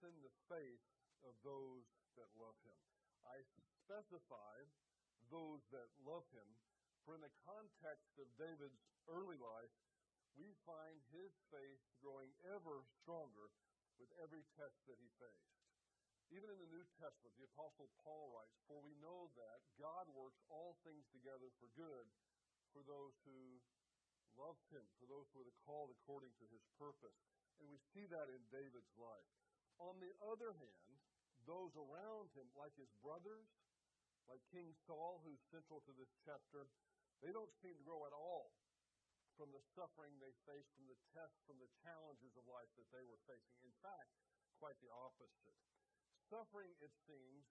strengthen the faith of those that love him. I specify those that love him, for in the context of David's early life, we find his faith growing ever stronger with every test that he faced. Even in the New Testament, the Apostle Paul writes, For we know that God works all things together for good for those who love him, for those who are called according to his purpose. And we see that in David's life. On the other hand, those around him, like his brothers, like King Saul, who's central to this chapter, they don't seem to grow at all from the suffering they faced, from the tests, from the challenges of life that they were facing. In fact, quite the opposite. Suffering, it seems,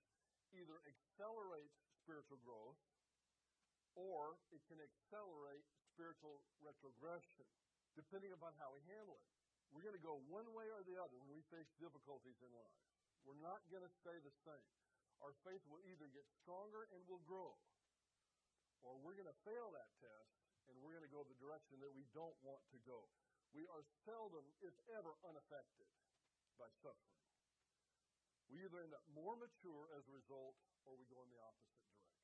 either accelerates spiritual growth or it can accelerate spiritual retrogression, depending upon how we handle it. We're going to go one way or the other when we face difficulties in life. We're not going to stay the same. Our faith will either get stronger and will grow, or we're going to fail that test and we're going to go the direction that we don't want to go. We are seldom, if ever, unaffected by suffering. We either end up more mature as a result or we go in the opposite direction.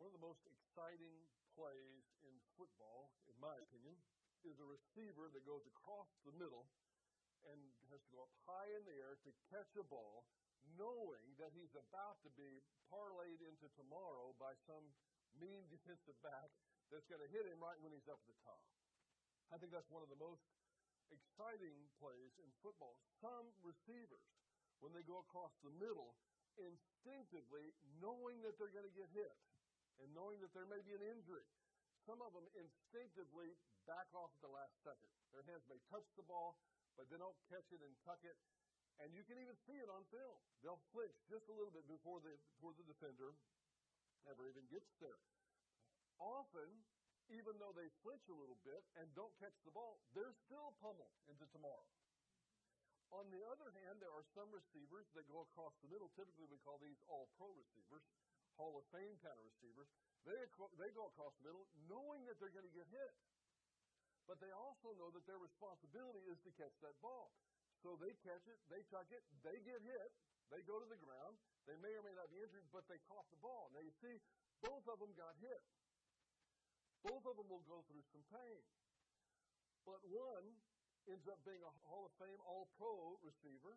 One of the most exciting plays in football, in my opinion, is a receiver that goes across the middle and has to go up high in the air to catch a ball, knowing that he's about to be parlayed into tomorrow by some mean defensive back that's going to hit him right when he's up at the top. I think that's one of the most exciting plays in football. Some receivers, when they go across the middle, instinctively, knowing that they're going to get hit and knowing that there may be an injury, some of them instinctively back off at the last second. Their hands may touch the ball, but they don't catch it and tuck it. And you can even see it on film. They'll flinch just a little bit before the, before the defender ever even gets there. Often, even though they flinch a little bit and don't catch the ball, they're still pummeled into tomorrow. On the other hand, there are some receivers that go across the middle. Typically, we call these all pro receivers, Hall of Fame kind of receivers. They, they go across the middle knowing that they're going to get hit. But they also know that their responsibility is to catch that ball. So they catch it, they tuck it, they get hit, they go to the ground. They may or may not be injured, but they caught the ball. Now you see, both of them got hit. Both of them will go through some pain. But one ends up being a Hall of Fame All Pro receiver.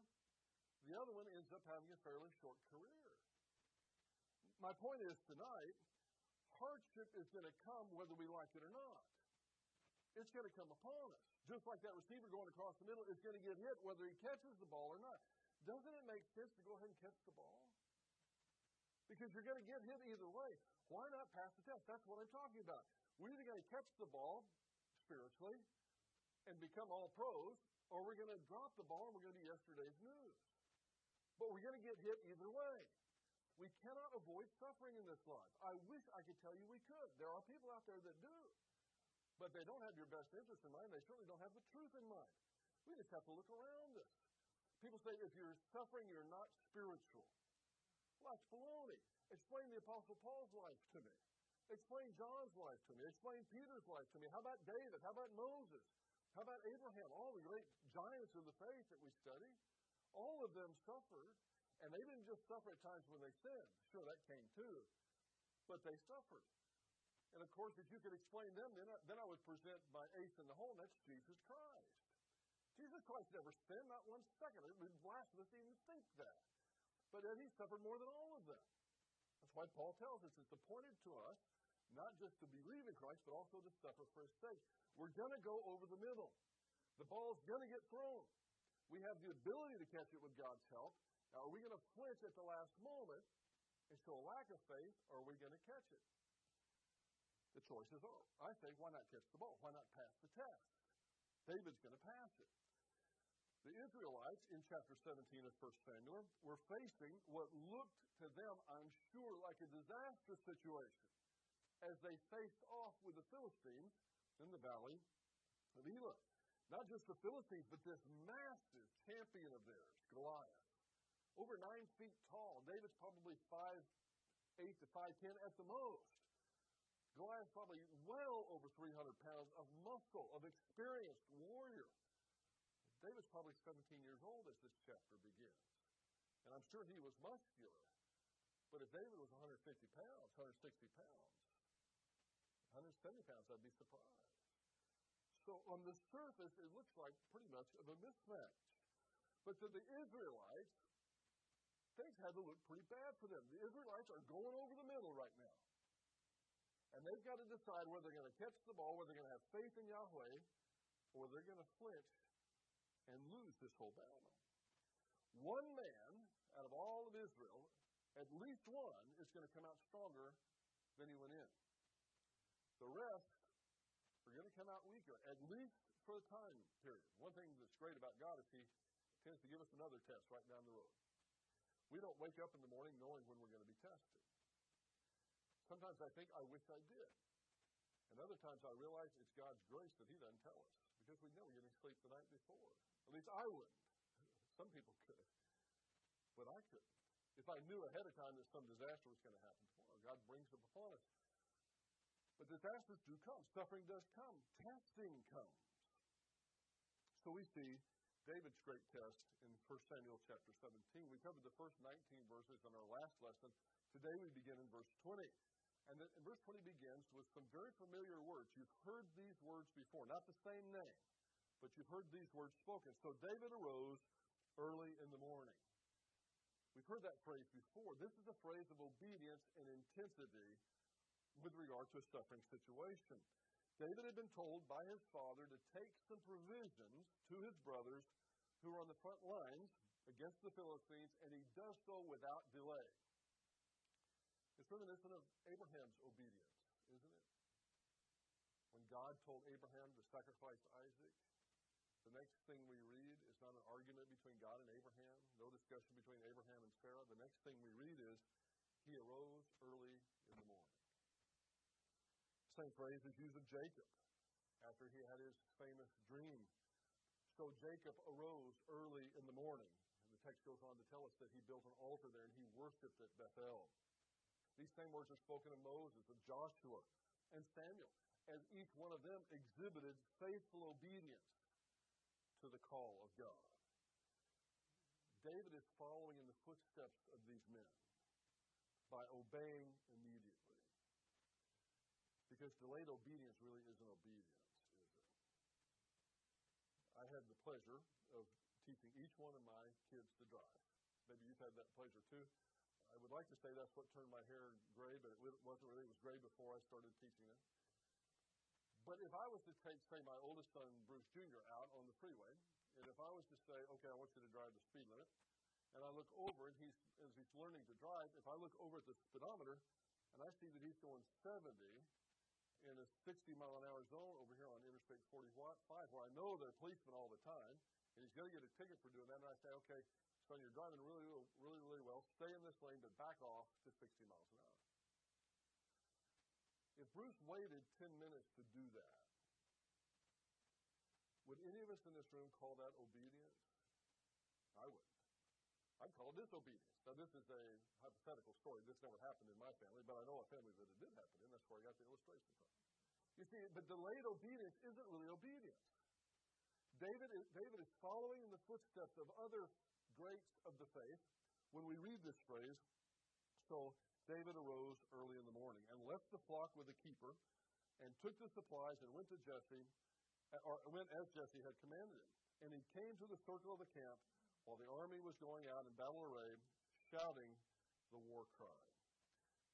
The other one ends up having a fairly short career. My point is tonight, hardship is going to come whether we like it or not. It's going to come upon us. Just like that receiver going across the middle is going to get hit whether he catches the ball or not. Doesn't it make sense to go ahead and catch the ball? Because you're going to get hit either way. Why not pass the test? That's what I'm talking about. We're either going to catch the ball spiritually and become all pros, or we're going to drop the ball and we're going to be yesterday's news. But we're going to get hit either way. We cannot avoid suffering in this life. I wish I could tell you we could. There are people out there that do. But they don't have your best interest in mind. They certainly don't have the truth in mind. We just have to look around us. People say if you're suffering, you're not spiritual. Well, that's baloney. Explain the Apostle Paul's life to me. Explain John's life to me. Explain Peter's life to me. How about David? How about Moses? How about Abraham? All the great giants of the faith that we study. All of them suffered, and they didn't just suffer at times when they sinned. Sure, that came too. But they suffered. And of course, if you could explain them, then I, then I would present my ace in the hole, and that's Jesus Christ. Jesus Christ never sinned, not one second. It would be blasphemous to even think that. But then he suffered more than all of them. That's why Paul tells us it's appointed to us not just to believe in Christ, but also to suffer for his sake. We're going to go over the middle. The ball's going to get thrown. We have the ability to catch it with God's help. Now, are we going to flinch at the last moment and show a lack of faith, or are we going to catch it? The choice is ours. I think, why not catch the ball? Why not pass the test? David's going to pass it. The Israelites in chapter 17 of 1 Samuel were facing what looked to them, I'm sure, like a disastrous situation as they faced off with the Philistines in the valley of Elah. Not just the Philistines, but this massive champion of theirs, Goliath. Over nine feet tall. David's probably five eight to five ten at the most. Goliath's probably well over 300 pounds of muscle, of experienced warrior. David's probably 17 years old as this chapter begins. And I'm sure he was muscular. But if David was 150 pounds, 160 pounds, 170 pounds, I'd be surprised. So on the surface, it looks like pretty much of a mismatch. But to the Israelites, things had to look pretty bad for them. The Israelites are going over the middle right now. And they've got to decide whether they're going to catch the ball, whether they're going to have faith in Yahweh, or they're going to flinch and lose this whole battle. One man out of all of Israel, at least one, is going to come out stronger than he went in. The rest are going to come out weaker, at least for the time period. One thing that's great about God is He tends to give us another test right down the road. We don't wake up in the morning knowing when we're going to be tested. Sometimes I think, I wish I did. And other times I realize it's God's grace that He doesn't tell us because we know we didn't sleep the night before. At least I wouldn't. Some people could. But I couldn't. If I knew ahead of time that some disaster was going to happen tomorrow, God brings it upon us. But disasters do come. Suffering does come. Testing comes. So we see David's great test in 1 Samuel chapter 17. We covered the first 19 verses in our last lesson. Today we begin in verse 20. And, the, and verse 20 begins with some very familiar words. You've heard these words before, not the same name, but you've heard these words spoken. So David arose early in the morning. We've heard that phrase before. This is a phrase of obedience and intensity with regard to a suffering situation. David had been told by his father to take some provisions to his brothers who were on the front lines against the Philistines, and he does so without delay. It's reminiscent of Abraham's obedience, isn't it? When God told Abraham to sacrifice Isaac, the next thing we read is not an argument between God and Abraham, no discussion between Abraham and Sarah. The next thing we read is he arose early. Same phrase is used of Jacob after he had his famous dream. So Jacob arose early in the morning. And the text goes on to tell us that he built an altar there and he worshiped at Bethel. These same words are spoken of Moses, of Joshua, and Samuel, as each one of them exhibited faithful obedience to the call of God. David is following in the footsteps of these men by obeying. Because delayed obedience really isn't obedience, is it? I had the pleasure of teaching each one of my kids to drive. Maybe you've had that pleasure too. I would like to say that's what turned my hair gray, but it wasn't really. It was gray before I started teaching it. But if I was to take, say, my oldest son, Bruce Jr., out on the freeway, and if I was to say, okay, I want you to drive the speed limit, and I look over, and he's, as he's learning to drive, if I look over at the speedometer, and I see that he's going 70 in a 60 mile an hour zone over here on Interstate 45, where I know there are policemen all the time, and he's going to get a ticket for doing that, and I say, okay, son, you're driving really, really, really well. Stay in this lane, but back off to 60 miles an hour. If Bruce waited 10 minutes to do that, would any of us in this room call that obedience? I wouldn't. I'd call disobedience. Now, this is a hypothetical story. This never happened in my family, but I know a family that it did happen in. That's where I got the illustration from. You see, but delayed obedience isn't really obedience. David is, David is following in the footsteps of other greats of the faith. When we read this phrase, so David arose early in the morning and left the flock with the keeper and took the supplies and went to Jesse, or went as Jesse had commanded him. And he came to the circle of the camp while the army was going out in battle array, shouting the war cry.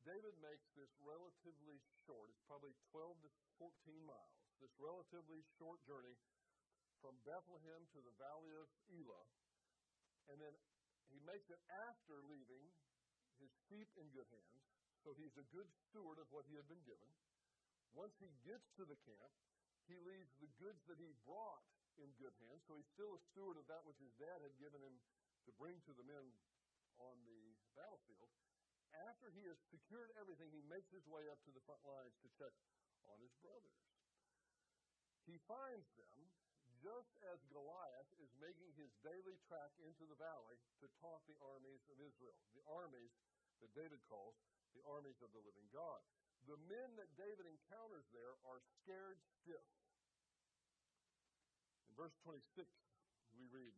David makes this relatively short, it's probably 12 to 14 miles, this relatively short journey from Bethlehem to the valley of Elah. And then he makes it after leaving his sheep in good hands. So he's a good steward of what he had been given. Once he gets to the camp, he leaves the goods that he brought in good hands. So he's still a steward of that which his dad had given him to bring to the men on the battlefield. After he has secured everything, he makes his way up to the front lines to check on his brothers. He finds them just as Goliath is making his daily track into the valley to taunt the armies of Israel, the armies that David calls the armies of the living God. The men that David encounters there are scared stiff. Verse 26, we read.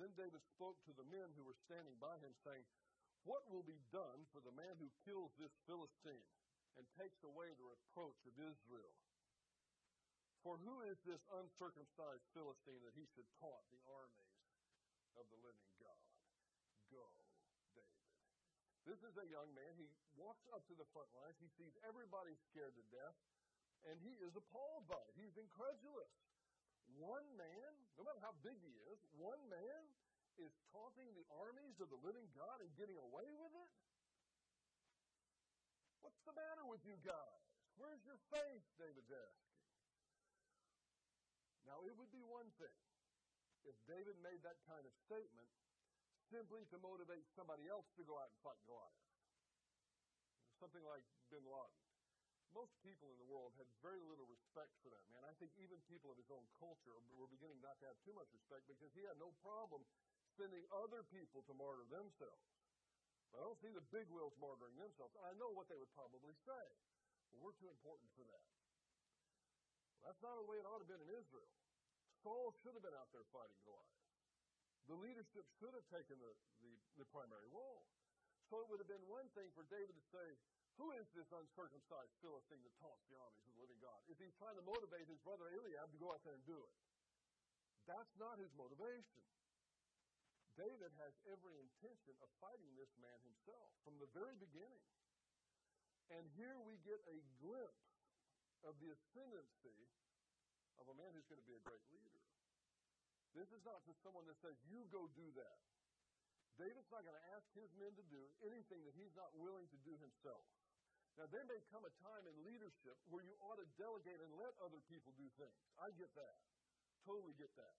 Then David spoke to the men who were standing by him, saying, What will be done for the man who kills this Philistine and takes away the reproach of Israel? For who is this uncircumcised Philistine that he should taunt the armies of the living God? Go, David. This is a young man. He walks up to the front lines. He sees everybody scared to death, and he is appalled by it. He's incredulous. One man, no matter how big he is, one man is taunting the armies of the living God and getting away with it? What's the matter with you guys? Where's your faith? David's asking. Now, it would be one thing if David made that kind of statement simply to motivate somebody else to go out and fight Goliath. Something like bin Laden. Most people in the world had very little respect for that man. I think even people of his own culture were beginning not to have too much respect because he had no problem sending other people to martyr themselves. But I don't see the big wheels martyring themselves. I know what they would probably say. Well, we're too important for that. Well, that's not the way it ought to have been in Israel. Saul should have been out there fighting Goliath. The leadership should have taken the, the, the primary role. So it would have been one thing for David to say, who is this uncircumcised Philistine that taunts the armies of the living God? Is he trying to motivate his brother Eliab to go out there and do it. That's not his motivation. David has every intention of fighting this man himself from the very beginning. And here we get a glimpse of the ascendancy of a man who's going to be a great leader. This is not just someone that says, you go do that. David's not going to ask his men to do anything that he's not willing to do himself. Now, there may come a time in leadership where you ought to delegate and let other people do things. I get that. Totally get that.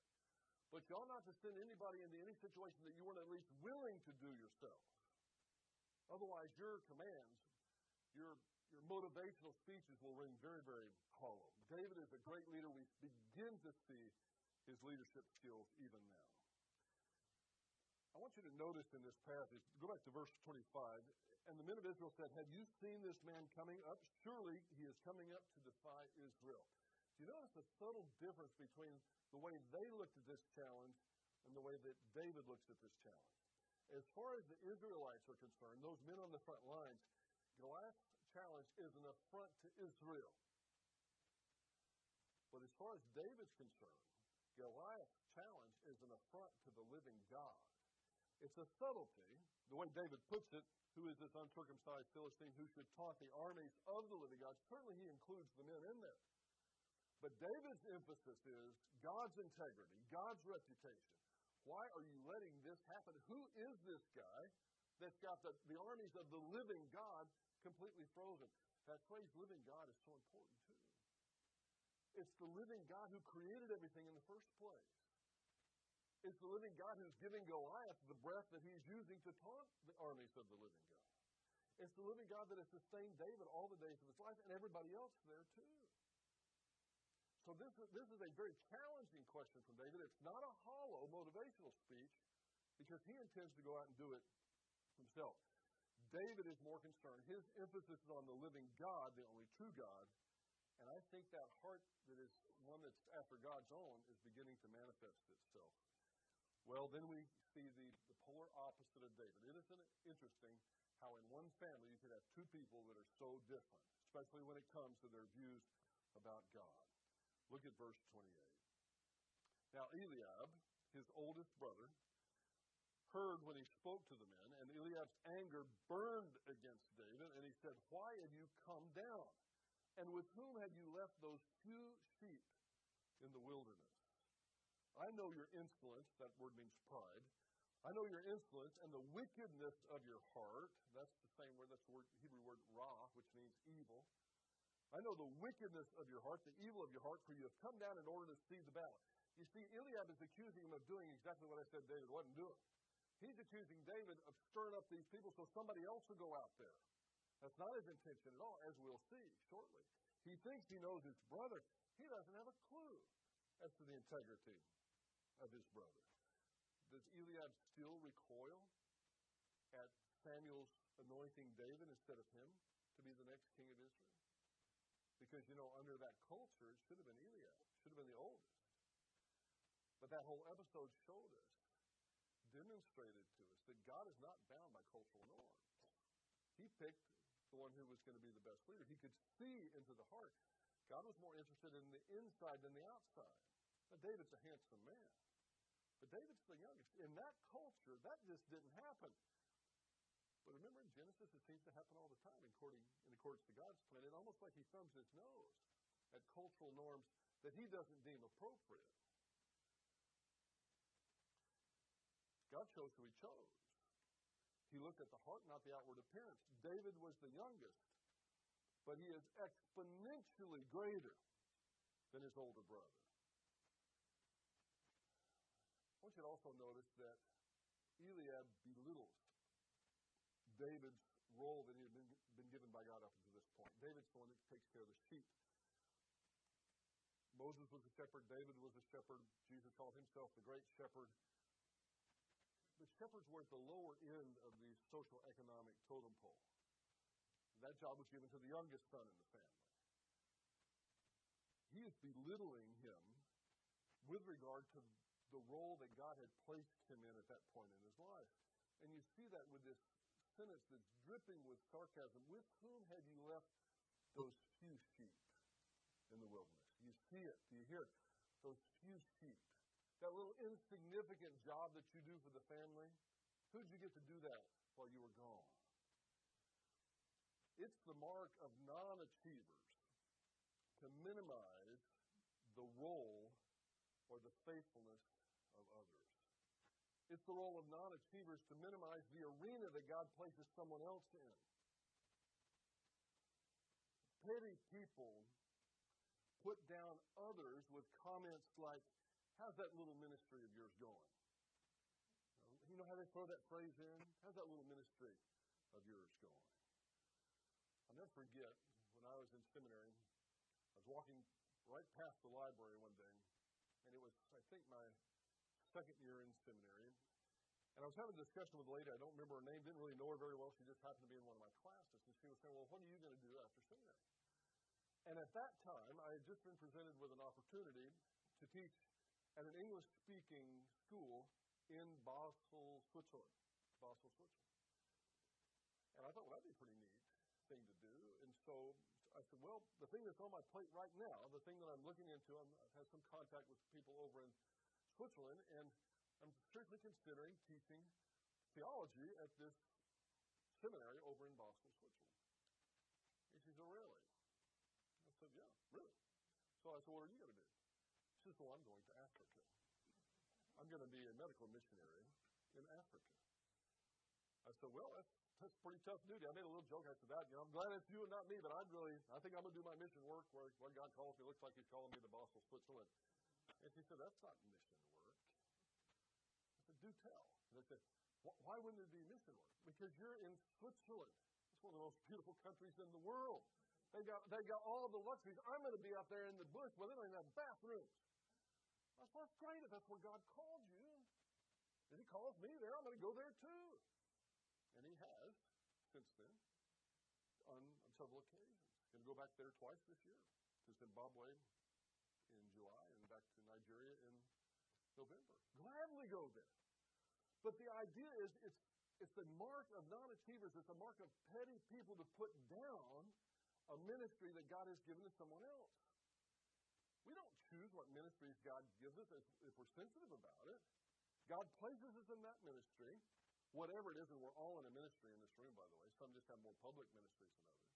But you ought not to send anybody into any situation that you weren't at least willing to do yourself. Otherwise, your commands, your, your motivational speeches will ring very, very hollow. David is a great leader. We begin to see his leadership skills even now. I want you to notice in this passage, go back to verse 25, and the men of Israel said, Have you seen this man coming up? Surely he is coming up to defy Israel. Do you notice the subtle difference between the way they looked at this challenge and the way that David looks at this challenge? As far as the Israelites are concerned, those men on the front lines, Goliath's challenge is an affront to Israel. But as far as David's concerned, Goliath's challenge is an affront to the living God. It's a subtlety, the way David puts it, who is this uncircumcised Philistine who should taunt the armies of the living God? Certainly he includes the men in there. But David's emphasis is God's integrity, God's reputation. Why are you letting this happen? Who is this guy that's got the, the armies of the living God completely frozen? That phrase, living God, is so important too. It's the living God who created everything in the first place. It's the living God who's giving Goliath the breath that he's using to taunt the armies of the living God. It's the living God that has sustained David all the days of his life and everybody else there too. So this is, this is a very challenging question from David. It's not a hollow motivational speech because he intends to go out and do it himself. David is more concerned. His emphasis is on the living God, the only true God. And I think that heart that is one that's after God's own is beginning to manifest itself. Well, then we see the, the polar opposite of David. Isn't it interesting how in one family you could have two people that are so different, especially when it comes to their views about God? Look at verse 28. Now, Eliab, his oldest brother, heard when he spoke to the men, and Eliab's anger burned against David, and he said, Why have you come down? And with whom have you left those few sheep in the wilderness? I know your insolence, that word means pride. I know your insolence and the wickedness of your heart. That's the same word, that's the word, Hebrew word ra, which means evil. I know the wickedness of your heart, the evil of your heart, for you have come down in order to see the battle. You see, Eliab is accusing him of doing exactly what I said David wasn't doing. He's accusing David of stirring up these people so somebody else will go out there. That's not his intention at all, as we'll see shortly. He thinks he knows his brother. He doesn't have a clue as to the integrity of his brother. Does Eliab still recoil at Samuel's anointing David instead of him to be the next king of Israel? Because, you know, under that culture, it should have been Eliab, should have been the oldest. But that whole episode showed us, demonstrated to us, that God is not bound by cultural norms. He picked the one who was going to be the best leader. He could see into the heart. God was more interested in the inside than the outside. Now, David's a handsome man. But David's the youngest. In that culture, that just didn't happen. But remember in Genesis, it seems to happen all the time according, in accordance to God's plan. It's almost like he thumbs his nose at cultural norms that he doesn't deem appropriate. God chose who he chose. He looked at the heart, not the outward appearance. David was the youngest, but he is exponentially greater than his older brother. I want you to also notice that Eliab belittles David's role that he had been, been given by God up until this point. David's the one that takes care of the sheep. Moses was a shepherd, David was a shepherd, Jesus called himself the great shepherd. The shepherds were at the lower end of the social economic totem pole. That job was given to the youngest son in the family. He is belittling him with regard to the role that God had placed him in at that point in his life. And you see that with this sentence that's dripping with sarcasm. With whom had you left those few sheep in the wilderness? You see it. Do you hear it? Those few sheep. That little insignificant job that you do for the family. Who'd you get to do that while you were gone? It's the mark of non achievers to minimize the role or the faithfulness of others. It's the role of non achievers to minimize the arena that God places someone else in. Petty people put down others with comments like, How's that little ministry of yours going? You know how they throw that phrase in? How's that little ministry of yours going? I'll never forget when I was in seminary, I was walking right past the library one day, and it was, I think, my second year in seminary. And I was having a discussion with a lady, I don't remember her name, didn't really know her very well. She just happened to be in one of my classes. And she was saying, Well, what are you going to do after seminary? And at that time, I had just been presented with an opportunity to teach at an English speaking school in Basel, Switzerland. Basel, Switzerland. And I thought, well, that'd be a pretty neat thing to do. And so I said, well, the thing that's on my plate right now, the thing that I'm looking into, I'm, I've had some contact with people over in Switzerland, and I'm seriously considering teaching theology at this seminary over in Basel, Switzerland. And she said, really? I said, yeah, really. So I said, what are you going to do? She said, well, I'm going to Africa. I'm going to be a medical missionary in Africa. I said, well, that's, that's pretty tough duty. I made a little joke after that. You know, I'm glad it's you and not me, but I'd really, I think I'm going to do my mission work where, where God calls me. It looks like He's calling me to Basel, Switzerland. And she said, that's not mission work. I said, do tell. And they said, why wouldn't it be mission work? Because you're in Switzerland. It's one of the most beautiful countries in the world. They got, they got all the luxuries. I'm going to be out there in the bush where they don't even have bathrooms. I said, that's great if that's where God called you. If He calls me there, I'm going to go there too. And He has since then on, on several occasions. Going to go back there twice this year to Zimbabwe in July and Nigeria in November. Gladly go there. But the idea is it's, it's the mark of non achievers, it's a mark of petty people to put down a ministry that God has given to someone else. We don't choose what ministries God gives us if we're sensitive about it. God places us in that ministry, whatever it is, and we're all in a ministry in this room, by the way. Some just have more public ministries than others.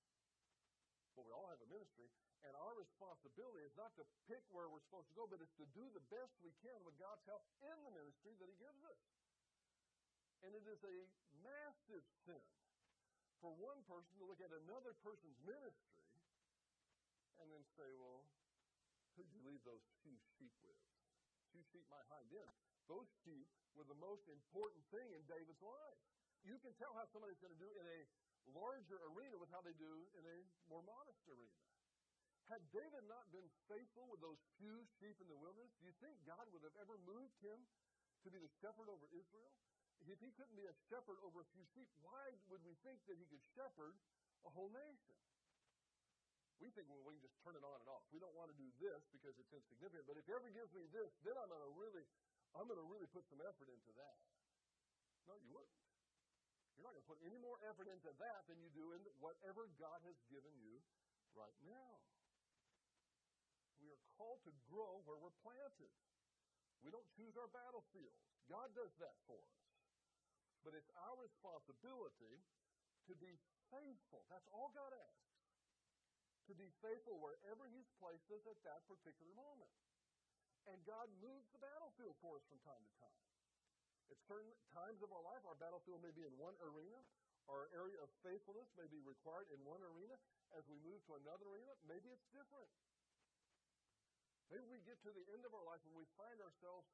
But we all have a ministry, and our responsibility is not to pick where we're supposed to go, but it's to do the best we can with God's help in the ministry that He gives us. And it is a massive sin for one person to look at another person's ministry and then say, well, who did you leave those few sheep with? Two sheep might hind end. Those sheep were the most important thing in David's life. You can tell how somebody's going to do in a larger arena with how they do in a more modest arena. Had David not been faithful with those few sheep in the wilderness, do you think God would have ever moved him to be the shepherd over Israel? If he couldn't be a shepherd over a few sheep, why would we think that he could shepherd a whole nation? we think well, we can just turn it on and off. We don't want to do this because it's insignificant. But if he ever gives me this, then I'm going to really, I'm going to really put some effort into that. No, you wouldn't. You're not going to put any more effort into that than you do in whatever God has given you right now. We are called to grow where we're planted. We don't choose our battlefields. God does that for us. But it's our responsibility to be faithful. That's all God asks. To be faithful wherever He's placed us at that particular moment. And God moves the battlefield for us from time to time. At certain times of our life, our battlefield may be in one arena. Our area of faithfulness may be required in one arena. As we move to another arena, maybe it's different. Maybe we get to the end of our life and we find ourselves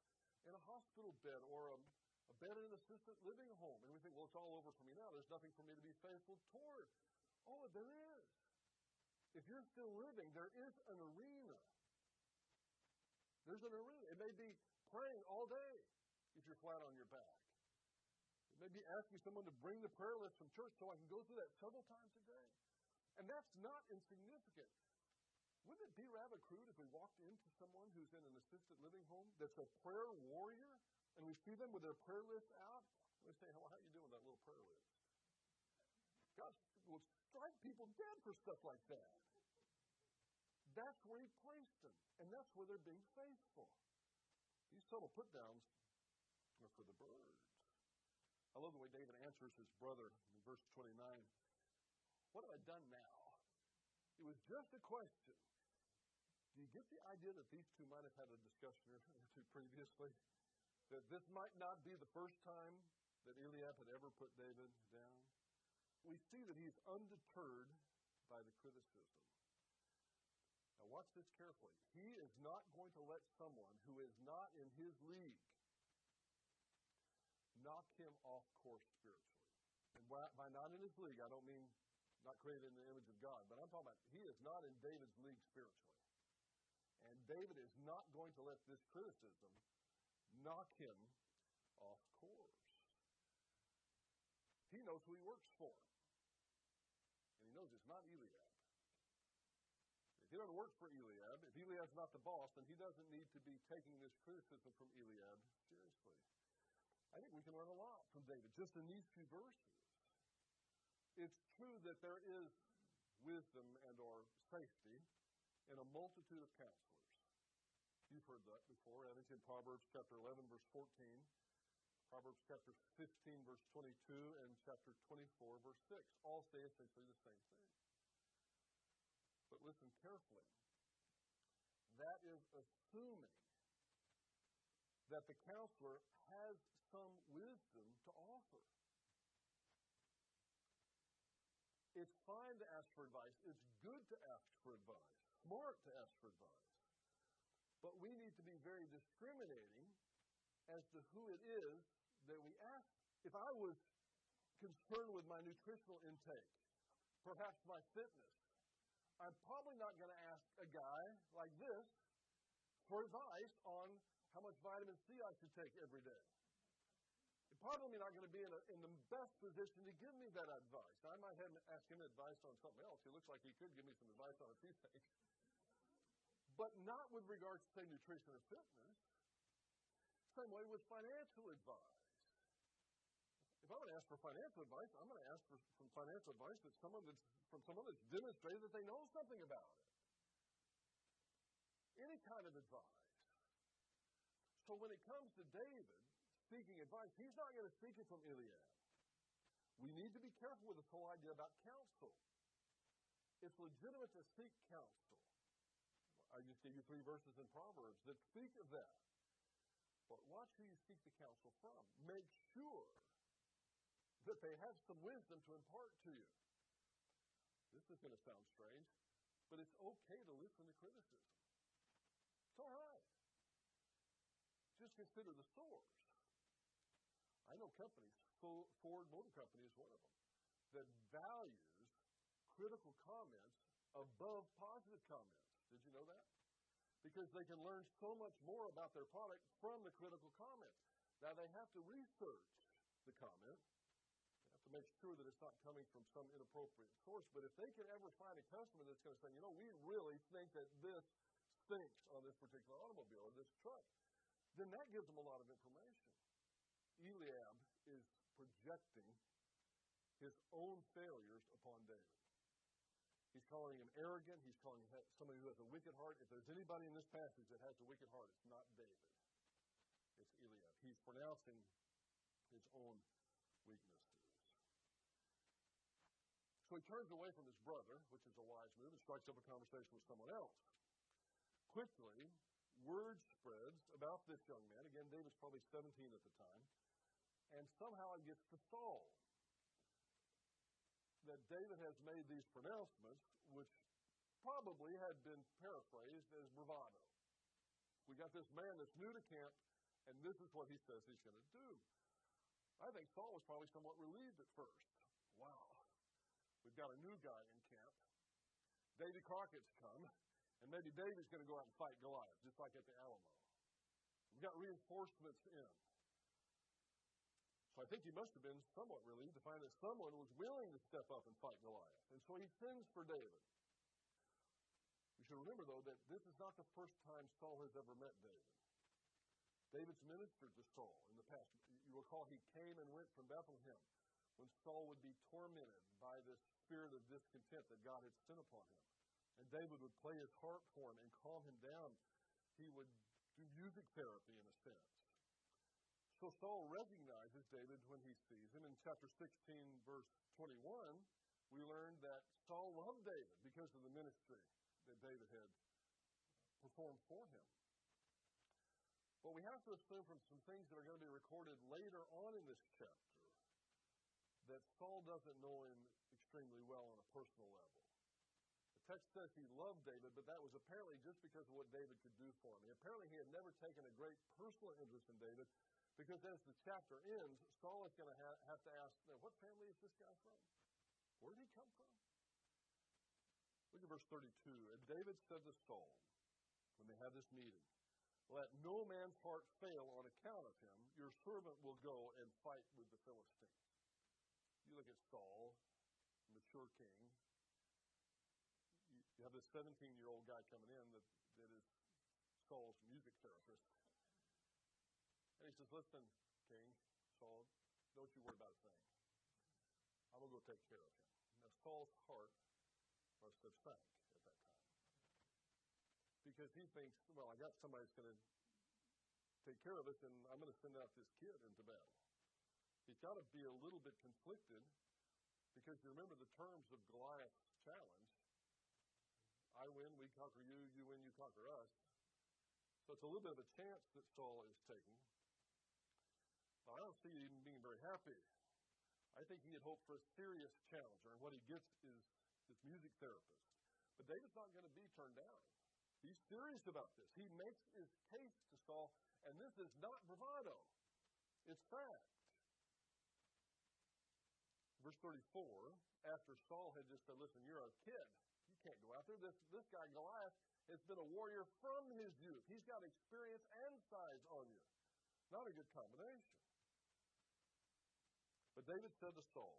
in a hospital bed or a, a bed in an assisted living home, and we think, well, it's all over for me now. There's nothing for me to be faithful toward. Oh, there is. If you're still living, there is an arena. There's an arena. It may be praying all day if you're flat on your back. It may be asking someone to bring the prayer list from church so I can go through that several times a day. And that's not insignificant. Wouldn't it be rather crude if we walked into someone who's in an assisted living home that's a prayer warrior and we see them with their prayer list out? We say, well, how are you doing with that little prayer list? God will strike people dead for stuff like that. That's where He placed them, and that's where they're being faithful. These subtle put downs are for the birds. I love the way David answers his brother in verse 29. What have I done now? It was just a question. Do you get the idea that these two might have had a discussion or two previously? That this might not be the first time that Eliab had ever put David down? We see that he's undeterred by the criticism. Now, watch this carefully. He is not going to let someone who is not in his league knock him off course spiritually. And by not in his league, I don't mean not created in the image of God, but I'm talking about he is not in David's league spiritually. David is not going to let this criticism knock him off course. He knows who he works for. And he knows it's not Eliab. If he doesn't work for Eliab, if Eliab's not the boss, then he doesn't need to be taking this criticism from Eliab seriously. I think we can learn a lot from David just in these few verses. It's true that there is wisdom and or safety in a multitude of counselors. You've heard that before. I think in Proverbs chapter 11, verse 14, Proverbs chapter 15, verse 22, and chapter 24, verse 6. All say essentially the same thing. But listen carefully. That is assuming that the counselor has some wisdom to offer. It's fine to ask for advice. It's good to ask for advice. Smart to ask for advice. But we need to be very discriminating as to who it is that we ask. If I was concerned with my nutritional intake, perhaps my fitness, I'm probably not going to ask a guy like this for advice on how much vitamin C I should take every day probably not going to be in, a, in, the best position to give me that advice. I might have ask him advice on something else. He looks like he could give me some advice on a few things. But not with regards to, say, nutrition or fitness. Same way with financial advice. If I'm going to ask for financial advice, I'm going to ask for some financial advice that someone that's, from someone that's demonstrated that they know something about it. Any kind of advice. So when it comes to David, seeking advice, he's not going to seek it from Eliab. We need to be careful with this whole idea about counsel. It's legitimate to seek counsel. I just gave you three verses in Proverbs that speak of that. But watch who you seek the counsel from. Make sure that they have some wisdom to impart to you. This is going to sound strange, but it's okay to listen to criticism. It's all right. Just consider the source. I know companies, Ford Motor Company is one of them, that values critical comments above positive comments. Did you know that? Because they can learn so much more about their product from the critical comment. Now they have to research the comment, they have to make sure that it's not coming from some inappropriate source. But if they can ever find a customer that's going to say, you know, we really think that this stinks on this particular automobile or this truck, then that gives them a lot of information. Eliab is projecting his own failures upon David. He's calling him arrogant. He's calling him somebody who has a wicked heart. If there's anybody in this passage that has a wicked heart, it's not David. It's Eliab. He's pronouncing his own weaknesses. So he turns away from his brother, which is a wise move, and strikes up a conversation with someone else. Quickly, word spreads about this young man. Again, David's probably 17 at the time. And somehow it gets to Saul that David has made these pronouncements, which probably had been paraphrased as bravado. We got this man that's new to camp, and this is what he says he's going to do. I think Saul was probably somewhat relieved at first. Wow, we've got a new guy in camp. Davy Crockett's come, and maybe David's going to go out and fight Goliath, just like at the Alamo. We've got reinforcements in. So I think he must have been somewhat relieved to find that someone was willing to step up and fight Goliath. And so he sends for David. We should remember, though, that this is not the first time Saul has ever met David. David's ministered to Saul in the past. You recall he came and went from Bethlehem when Saul would be tormented by this spirit of discontent that God had sent upon him. And David would play his harp for him and calm him down. He would do music therapy in a sense. So Saul recognizes David when he sees him. In chapter 16, verse 21, we learn that Saul loved David because of the ministry that David had performed for him. But we have to assume from some things that are going to be recorded later on in this chapter that Saul doesn't know him extremely well on a personal level. The text says he loved David, but that was apparently just because of what David could do for him. Apparently, he had never taken a great personal interest in David, because as the chapter ends, Saul is going to ha- have to ask, now, what family is this guy from? Where did he come from? Look at verse 32. And David said to Saul, when they had this meeting, Let no man's heart fail on account of him. Your servant will go and fight with the Philistines. You look at Saul, mature king. You have this 17 year old guy coming in that, that is Saul's music therapist. And he says, Listen, King Saul, don't you worry about a thing. I'm to go take care of him. Now, Saul's heart must have sunk at that time. Because he thinks, well, I got somebody that's going to take care of us, and I'm going to send out this kid into battle. He's got to be a little bit conflicted because you remember the terms of Goliath's challenge I win, we conquer you, you win, you conquer us. So it's a little bit of a chance that Saul is taking. I don't see him being very happy. I think he had hoped for a serious challenger, and what he gets is this music therapist. But David's not going to be turned down. He's serious about this. He makes his case to Saul, and this is not bravado. It's fact. Verse 34, after Saul had just said, Listen, you're a kid. You can't go out there. This, this guy, Goliath, has been a warrior from his youth. He's got experience and size on you. Not a good combination. But David said to Saul,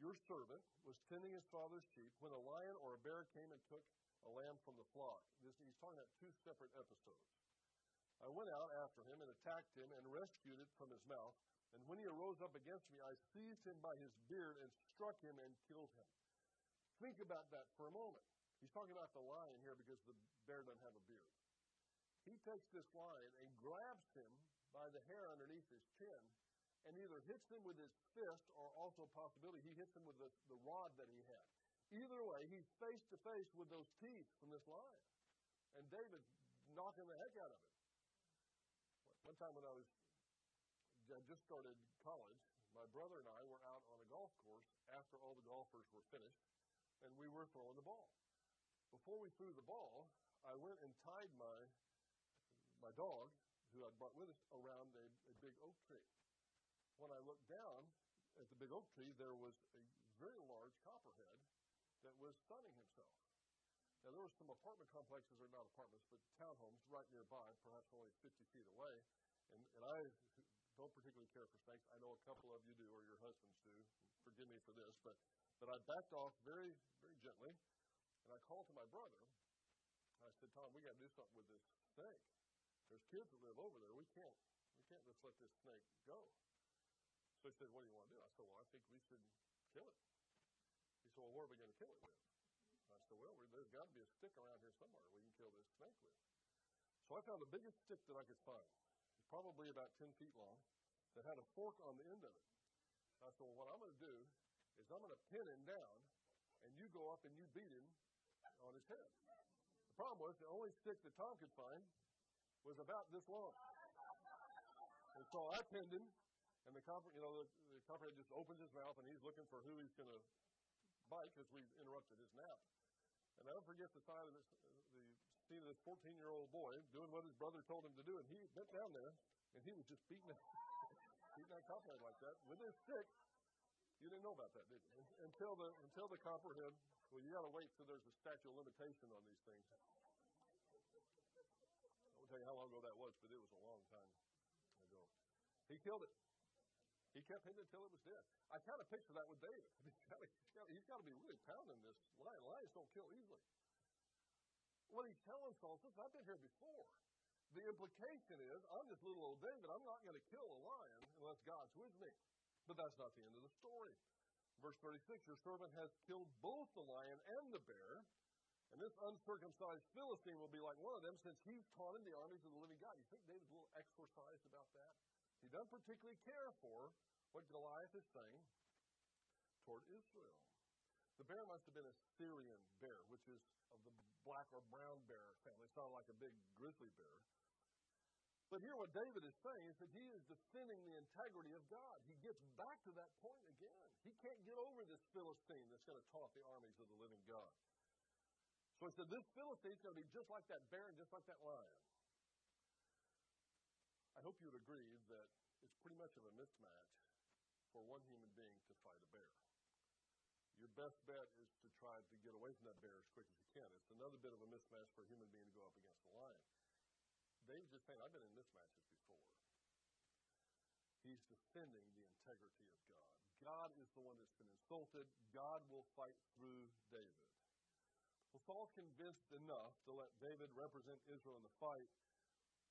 Your servant was tending his father's sheep when a lion or a bear came and took a lamb from the flock. This, he's talking about two separate episodes. I went out after him and attacked him and rescued it from his mouth. And when he arose up against me, I seized him by his beard and struck him and killed him. Think about that for a moment. He's talking about the lion here because the bear doesn't have a beard. He takes this lion and grabs him by the hair underneath his chin and either hits him with his fist or also a possibility he hits him with the, the rod that he had. Either way, he's face to face with those teeth from this lion. And David knocking the heck out of him. One time when I was I just started college, my brother and I were out on a golf course after all the golfers were finished, and we were throwing the ball. Before we threw the ball, I went and tied my my dog, who I'd brought with us, around a, a big oak tree when I looked down at the big oak tree, there was a very large copperhead that was sunning himself. Now, there were some apartment complexes, or not apartments, but townhomes right nearby, perhaps only 50 feet away. And, and I don't particularly care for snakes. I know a couple of you do, or your husbands do. Forgive me for this, but but I backed off very very gently, and I called to my brother. I said, Tom, we got to do something with this snake. There's kids that live over there. We can't we can't just let this snake go. He said, What do you want to do? I said, Well, I think we should kill it. He said, Well, what are we going to kill it with? I said, Well, there's got to be a stick around here somewhere we can kill this snake with. So I found the biggest stick that I could find. It's probably about 10 feet long, that had a fork on the end of it. I said, Well, what I'm going to do is I'm going to pin him down, and you go up and you beat him on his head. The problem was the only stick that Tom could find was about this long. And so I pinned him, and the copper, you know, the, the copperhead just opens his mouth, and he's looking for who he's going to bite because we interrupted his nap. And I don't forget the sight of this, the scene of this 14 year old boy doing what his brother told him to do, and he bent down there and he was just beating beating that copperhead like that with his stick. You didn't know about that, did you? Until the until the copperhead. Well, you got to wait till there's a statute of limitation on these things. I won't tell you how long ago that was, but it was a long time ago. He killed it. He kept hitting it until it was dead. I kind of picture that with David. he's got to be really pounding this lion. Lions don't kill easily. What he's telling Saul, listen, I've been here before. The implication is, I'm just little old David. I'm not going to kill a lion unless God's with me. But that's not the end of the story. Verse 36 Your servant has killed both the lion and the bear, and this uncircumcised Philistine will be like one of them since he's taunted the armies of the living God. You think David's a little exorcised about that? He doesn't particularly care for what Goliath is saying toward Israel. The bear must have been a Syrian bear, which is of the black or brown bear family. It's not like a big grizzly bear. But here, what David is saying is that he is defending the integrity of God. He gets back to that point again. He can't get over this Philistine that's going to taunt the armies of the living God. So he said, This Philistine is going to be just like that bear and just like that lion. I hope you would agree that it's pretty much of a mismatch for one human being to fight a bear. Your best bet is to try to get away from that bear as quick as you can. It's another bit of a mismatch for a human being to go up against a lion. David's just saying, I've been in mismatches before. He's defending the integrity of God. God is the one that's been insulted. God will fight through David. Well, Saul's convinced enough to let David represent Israel in the fight,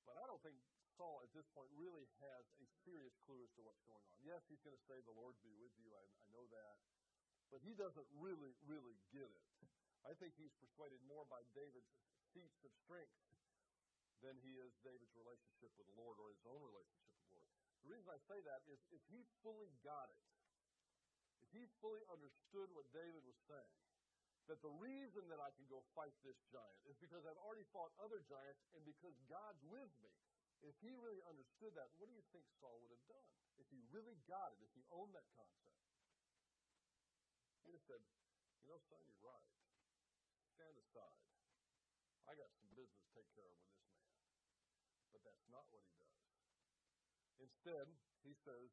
but I don't think Saul at this point really has a serious clue as to what's going on. Yes, he's going to say, The Lord be with you. I, I know that. But he doesn't really, really get it. I think he's persuaded more by David's feats of strength than he is David's relationship with the Lord or his own relationship with the Lord. The reason I say that is if he fully got it, if he fully understood what David was saying, that the reason that I can go fight this giant is because I've already fought other giants and because God's with me. If he really understood that, what do you think Saul would have done? If he really got it, if he owned that concept, he'd have said, You know, son, you're right. Stand aside. I got some business to take care of with this man. But that's not what he does. Instead, he says,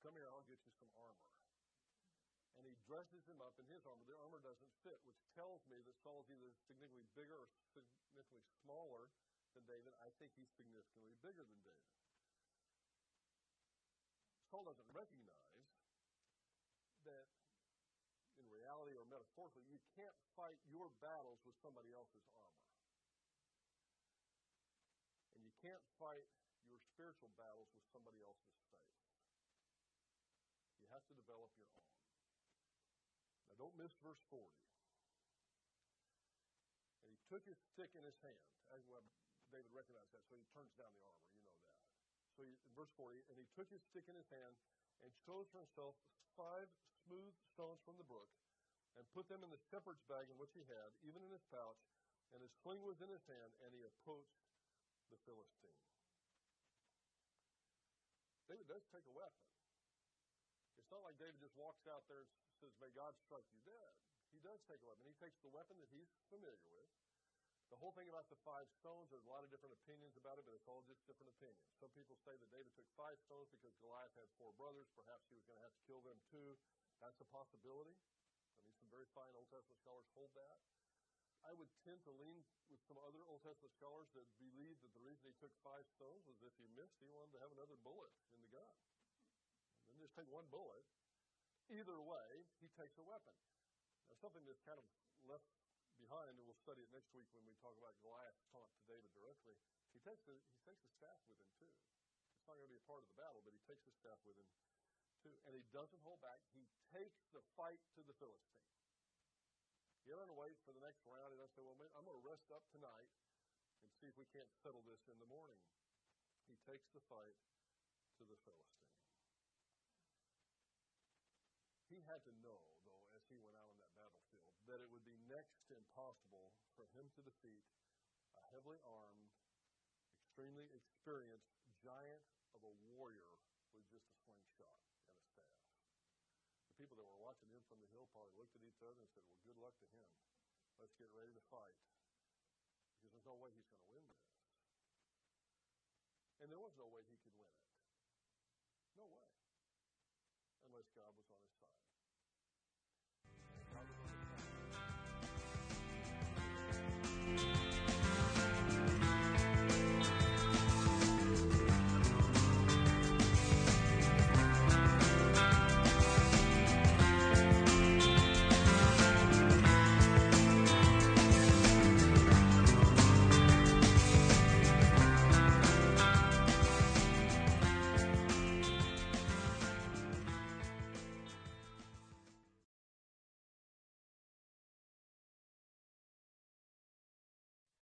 Come here, I'll get you some armor. And he dresses him up in his armor. The armor doesn't fit, which tells me that Saul's either significantly bigger or significantly smaller than David. I think he's significantly bigger than David. Saul doesn't recognize that in reality or metaphorically, you can't fight your battles with somebody else's armor. And you can't fight your spiritual battles with somebody else's faith. You have to develop your own. Now, don't miss verse 40. And he took his stick in his hand. David recognized that, so he turns down the armor. You know that. So he, verse 40, and he took his stick in his hand and chose for himself five smooth stones from the brook and put them in the shepherd's bag in which he had, even in his pouch, and his sling was in his hand, and he approached the Philistine. David does take a weapon. It's not like David just walks out there and says, May God strike you dead. He does take a weapon. He takes the weapon that he's familiar with. The whole thing about the five stones, there's a lot of different opinions about it, but it's all just different opinions. Some people say that David took five stones because Goliath had four brothers. Perhaps he was going to have to kill them too. That's a possibility. I mean, some very fine Old Testament scholars hold that. I would tend to lean with some other Old Testament scholars that believe that the reason he took five stones was if he missed, he wanted to have another bullet in the gun. And then just take one bullet. Either way, he takes a weapon. Now, something that's kind of left behind, and we'll study it next week when we talk about Goliath's taunt to David directly. He takes the, he takes the staff with him, too. It's not going to be a part of the battle, but he takes the staff with him, too. And he doesn't hold back. He takes the fight to the Philistine. He doesn't wait for the next round. He doesn't say, well, I'm going to rest up tonight and see if we can't settle this in the morning. He takes the fight to the Philistine. He had to know, though, as he went out on that battlefield, that it would be next to impossible for him to defeat a heavily armed, extremely experienced giant of a warrior with just a slingshot and a staff. The people that were watching him from the hill probably looked at each other and said, Well, good luck to him. Let's get ready to fight. Because there's no way he's going to win this. And there was no way he could win it. No way. Unless God was on